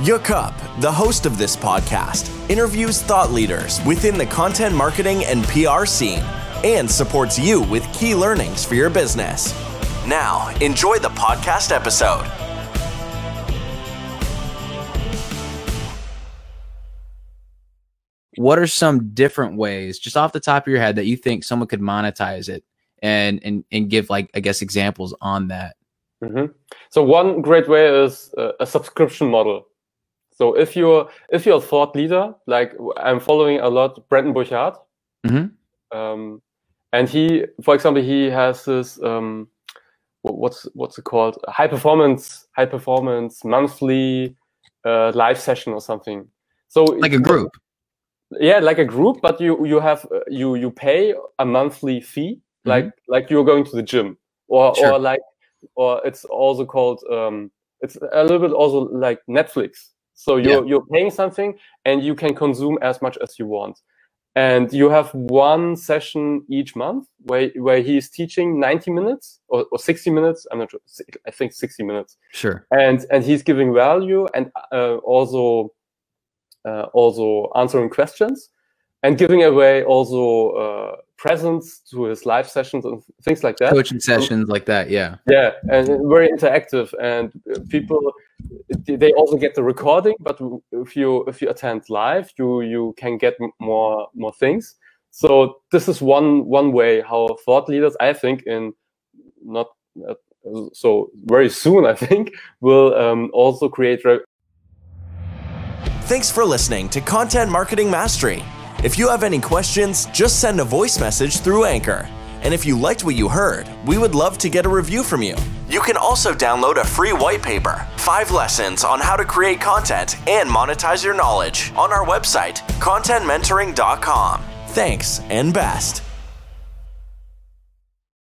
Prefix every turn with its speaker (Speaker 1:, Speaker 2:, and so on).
Speaker 1: Yukup, the host of this podcast, interviews thought leaders within the content marketing and PR scene and supports you with key learnings for your business. Now, enjoy the podcast episode.
Speaker 2: What are some different ways, just off the top of your head, that you think someone could monetize it and and and give like I guess examples on that?
Speaker 3: Mm-hmm. So one great way is uh, a subscription model. So if you're if you're a thought leader, like I'm following a lot Brendon Burchard,
Speaker 2: mm-hmm.
Speaker 3: um, and he, for example, he has this um, what's what's it called high performance high performance monthly uh, live session or something. So
Speaker 2: like a group.
Speaker 3: Yeah, like a group, but you you have uh, you you pay a monthly fee, mm-hmm. like like you're going to the gym, or sure. or like or it's also called um, it's a little bit also like Netflix so you're yeah. you're paying something and you can consume as much as you want. And you have one session each month where where he is teaching 90 minutes or, or 60 minutes. I'm not sure. I think 60 minutes.
Speaker 2: Sure.
Speaker 3: And and he's giving value and uh, also uh, also answering questions and giving away also uh, presents to his live sessions and things like that.
Speaker 2: Coaching sessions like that, yeah.
Speaker 3: Yeah, and very interactive, and people they also get the recording. But if you if you attend live, you you can get more more things. So this is one one way how thought leaders, I think, in not uh, so very soon, I think, will um, also create.
Speaker 1: Thanks for listening to Content Marketing Mastery. If you have any questions, just send a voice message through Anchor. And if you liked what you heard, we would love to get a review from you. You can also download a free white paper, five lessons on how to create content and monetize your knowledge on our website, contentmentoring.com. Thanks and best.